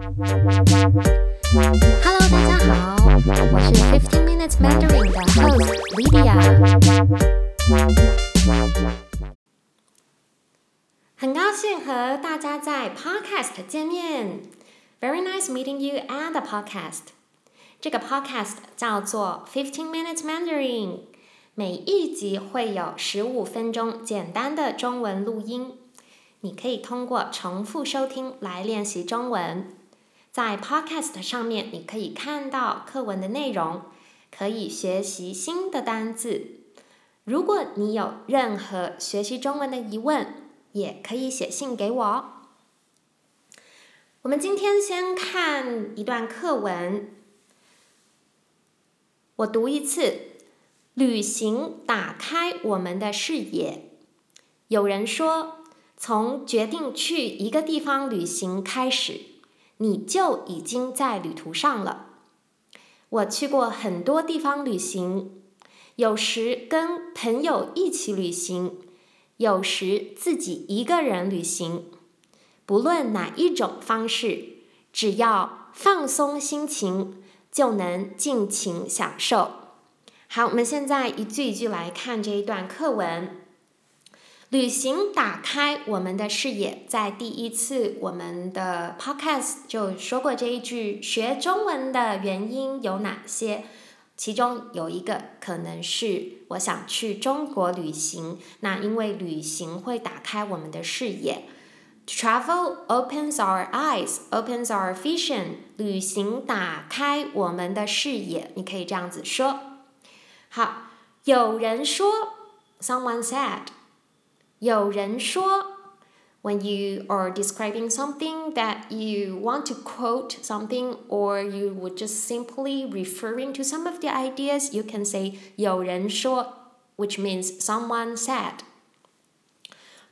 Hello，大家好，我是 Fifteen Minutes Mandarin 的 host Lydia。很高兴和大家在 Podcast 见面。Very nice meeting you at the podcast。这个 podcast 叫做 Fifteen Minutes Mandarin，每一集会有十五分钟简单的中文录音。你可以通过重复收听来练习中文。在 Podcast 上面，你可以看到课文的内容，可以学习新的单字。如果你有任何学习中文的疑问，也可以写信给我。我们今天先看一段课文，我读一次：旅行打开我们的视野。有人说。从决定去一个地方旅行开始，你就已经在旅途上了。我去过很多地方旅行，有时跟朋友一起旅行，有时自己一个人旅行。不论哪一种方式，只要放松心情，就能尽情享受。好，我们现在一句一句来看这一段课文。旅行打开我们的视野，在第一次我们的 podcast 就说过这一句。学中文的原因有哪些？其中有一个可能是我想去中国旅行。那因为旅行会打开我们的视野，travel opens our eyes, opens our vision。旅行打开我们的视野，你可以这样子说。好，有人说，someone said。有人说，when you are describing something that you want to quote something or you would just simply referring to some of the ideas, you can say 有人说 which means someone said.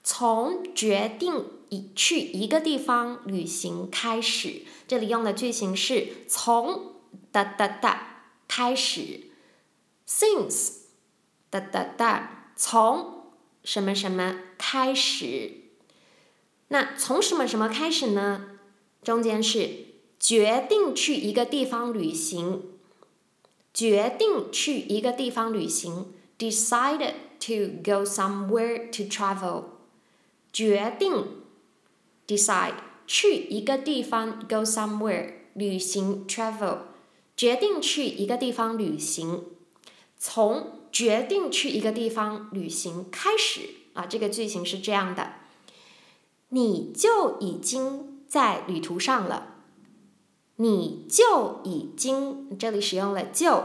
从决定以去一个地方旅行开始，这里用的句型是从哒哒哒开始，since 哒哒哒从。 什么什么开始？那从什么什么开始呢？中间是决定去一个地方旅行，决定去一个地方旅行，decide to go somewhere to travel。决定，decide 去一个地方，go somewhere 旅行，travel。决定去一个地方旅行，从。决定去一个地方旅行，开始啊，这个句型是这样的，你就已经在旅途上了，你就已经，这里使用了就，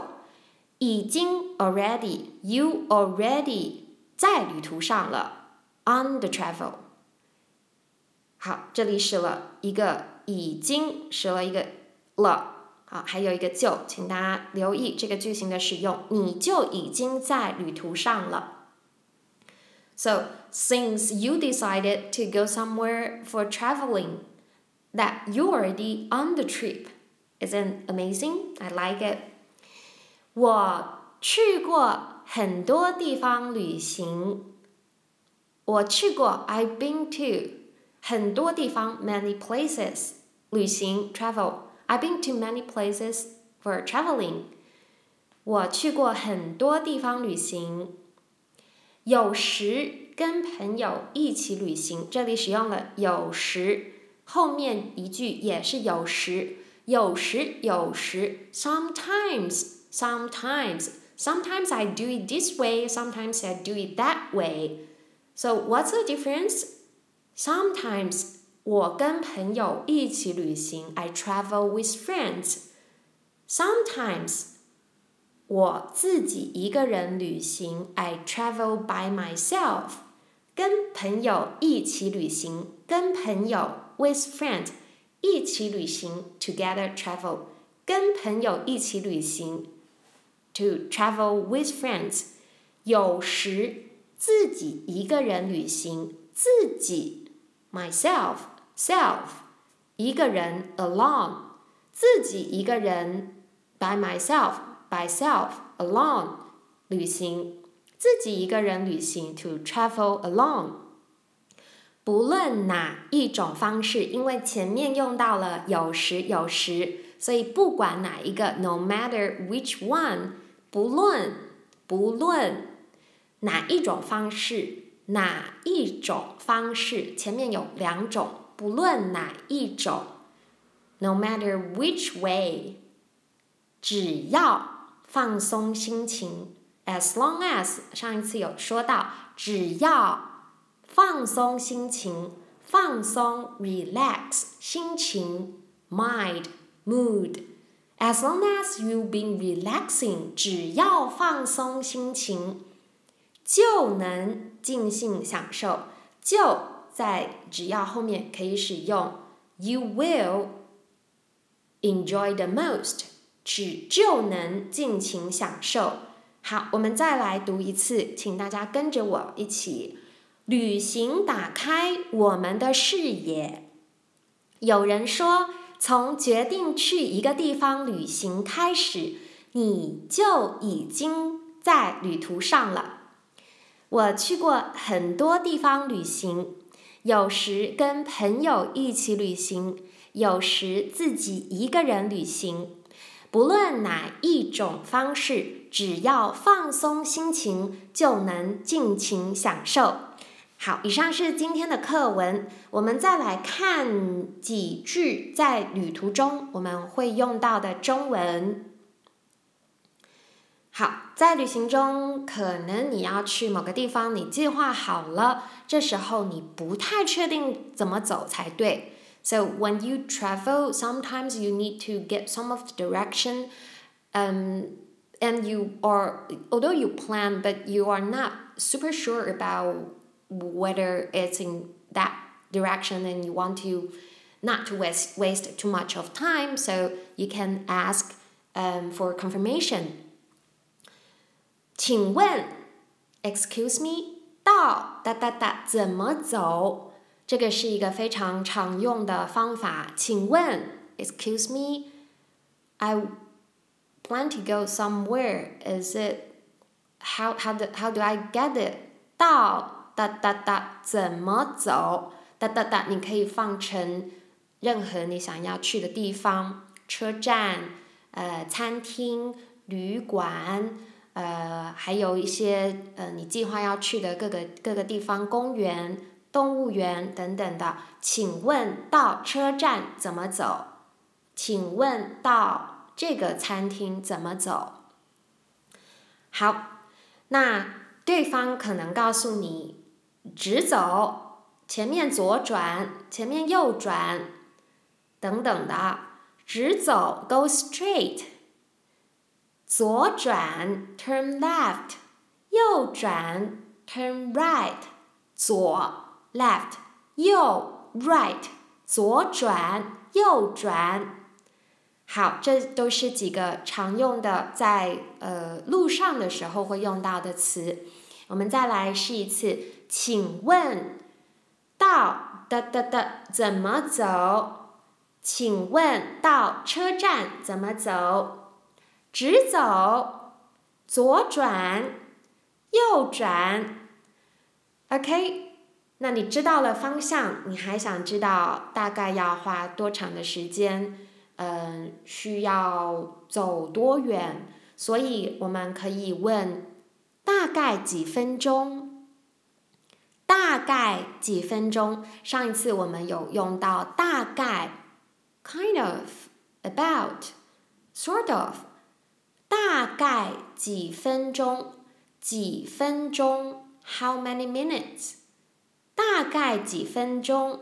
已经 already，you already 在旅途上了，on the travel。好，这里使了一个已经，使了一个了。啊，还有一个就，请大家留意这个句型的使用，你就已经在旅途上了。So since you decided to go somewhere for traveling, that you're already on the trip. Isn't amazing? I like it. 我去过很多地方旅行。我去过，I've been to 很多地方，many places 旅行 travel。I've been to many places for traveling. 我去过很多地方旅行。有时跟朋友一起旅行，这里使用了有时，后面一句也是有时，有时有时，sometimes sometimes sometimes I do it this way, sometimes I do it that way. So what's the difference? Sometimes 我跟朋友一起旅行，I travel with friends. Sometimes 我自己一个人旅行，I travel by myself. 跟朋友一起旅行，跟朋友 with friends 一起旅行，together travel. 跟朋友一起旅行，to travel with friends. 有时自己一个人旅行，自己 myself self 一个人 alone，自己一个人 by myself by self alone 旅行，自己一个人旅行 to travel alone。不论哪一种方式，因为前面用到了有时有时，所以不管哪一个，no matter which one，不论不论哪一种方式，哪一种方式，前面有两种，不论哪一种，no matter which way，只要放松心情，as long as 上一次有说到，只要。放松心情，放松 relax 心情 mind mood。As long as you've been relaxing，只要放松心情，就能尽兴享受。就在只要后面可以使用 you will enjoy the most，只就能尽情享受。好，我们再来读一次，请大家跟着我一起。旅行打开我们的视野。有人说，从决定去一个地方旅行开始，你就已经在旅途上了。我去过很多地方旅行，有时跟朋友一起旅行，有时自己一个人旅行。不论哪一种方式，只要放松心情，就能尽情享受。好，以上是今天的课文。我们再来看几句在旅途中我们会用到的中文。好，在旅行中，可能你要去某个地方，你计划好了，这时候你不太确定怎么走才对。So when you travel, sometimes you need to get some of the direction, um, and you are although you plan, but you are not super sure about whether it's in that direction and you want to not to waste waste too much of time so you can ask um, for confirmation 请问 excuse me 到哒哒哒怎么走？这个是一个非常常用的方法。请问 excuse me I plan to go somewhere is it how how do how do I get it 到哒哒哒，怎么走？哒哒哒，你可以放成任何你想要去的地方，车站、呃，餐厅、旅馆，呃，还有一些呃，你计划要去的各个各个地方，公园、动物园等等的。请问到车站怎么走？请问到这个餐厅怎么走？好，那对方可能告诉你。直走，前面左转，前面右转，等等的。直走，go straight。左转，turn left。右转，turn right。左，left。右，right。左转，右转。好，这都是几个常用的，在呃路上的时候会用到的词。我们再来试一次。请问到的的的怎么走？请问到车站怎么走？直走，左转，右转。OK，那你知道了方向，你还想知道大概要花多长的时间？嗯，需要走多远？所以我们可以问大概几分钟。大概几分钟？上一次我们有用到大概，kind of, about, sort of。大概几分钟？几分钟？How many minutes？大概几分钟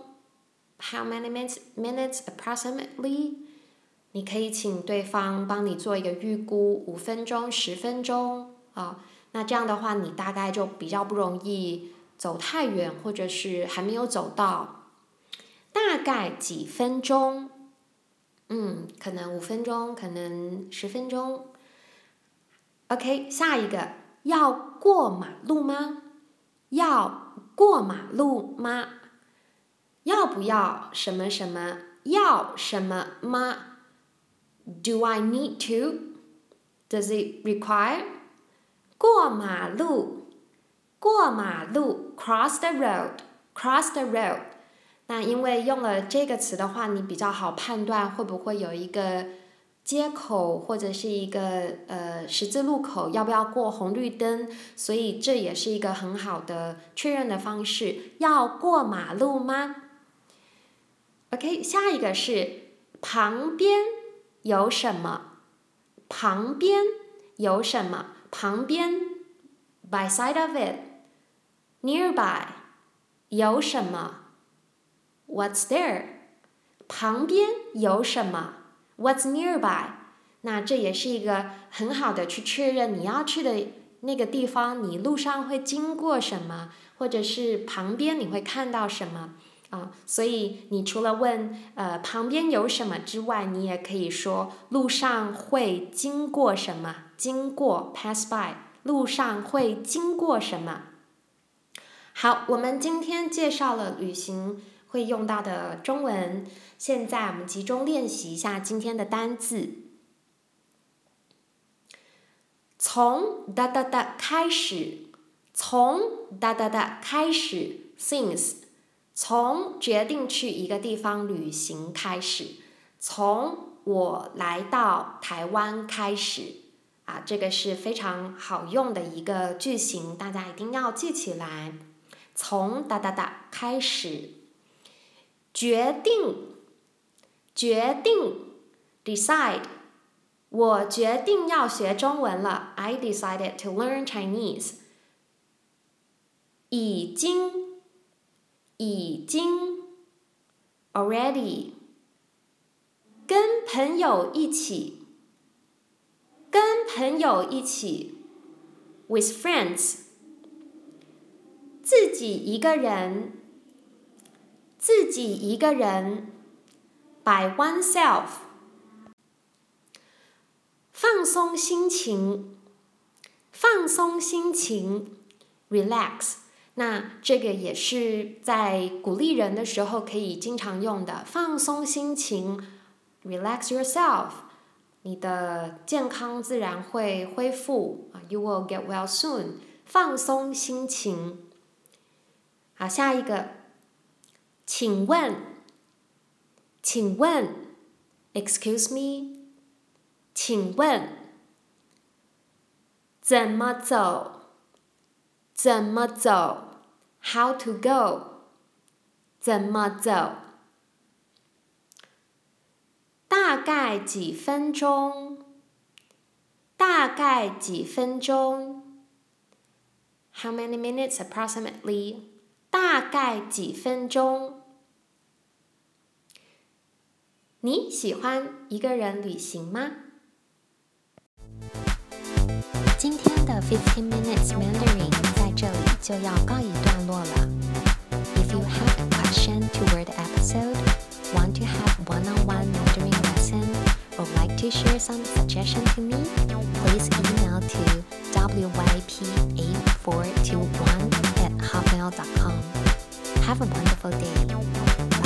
？How many minutes? Minutes approximately？你可以请对方帮你做一个预估，五分钟、十分钟啊。那这样的话，你大概就比较不容易。走太远，或者是还没有走到，大概几分钟？嗯，可能五分钟，可能十分钟。OK，下一个要过马路吗？要过马路吗？要不要什么什么？要什么吗？Do I need to? Does it require? 过马路。过马路，cross the road，cross the road。那因为用了这个词的话，你比较好判断会不会有一个接口或者是一个呃十字路口要不要过红绿灯，所以这也是一个很好的确认的方式。要过马路吗？OK，下一个是旁边有什么？旁边有什么？旁边，by side of it，nearby 有什么？What's there？旁边有什么？What's nearby？那这也是一个很好的去确认你要去的那个地方，你路上会经过什么，或者是旁边你会看到什么啊？所以你除了问呃旁边有什么之外，你也可以说路上会经过什么？经过 pass by，路上会经过什么？好，我们今天介绍了旅行。会用到的中文，现在我们集中练习一下今天的单字。从哒哒哒开始，从哒哒哒开始，since 从决定去一个地方旅行开始，从我来到台湾开始，啊，这个是非常好用的一个句型，大家一定要记起来。从哒哒哒开始。决定，决定，decide，我决定要学中文了。I decided to learn Chinese。已经，已经，already。跟朋友一起，跟朋友一起，with friends。自己一个人。自己一个人，by oneself，放松心情，放松心情，relax。那这个也是在鼓励人的时候可以经常用的，放松心情，relax yourself，你的健康自然会恢复啊，you will get well soon。放松心情。好，下一个。请问，请问，Excuse me，请问，怎么走？怎么走？How to go？怎么走？大概几分钟？大概几分钟？How many minutes approximately？大概几分钟？ 你喜欢一个人旅行吗？今天的 Fifteen Minutes Mandarin 在这里就要告一段落了。If you have a question toward the episode, want to have one-on-one Mandarin lesson, or like to share some suggestion to me, please email to wyp8421 at hotmail.com. Have a wonderful day.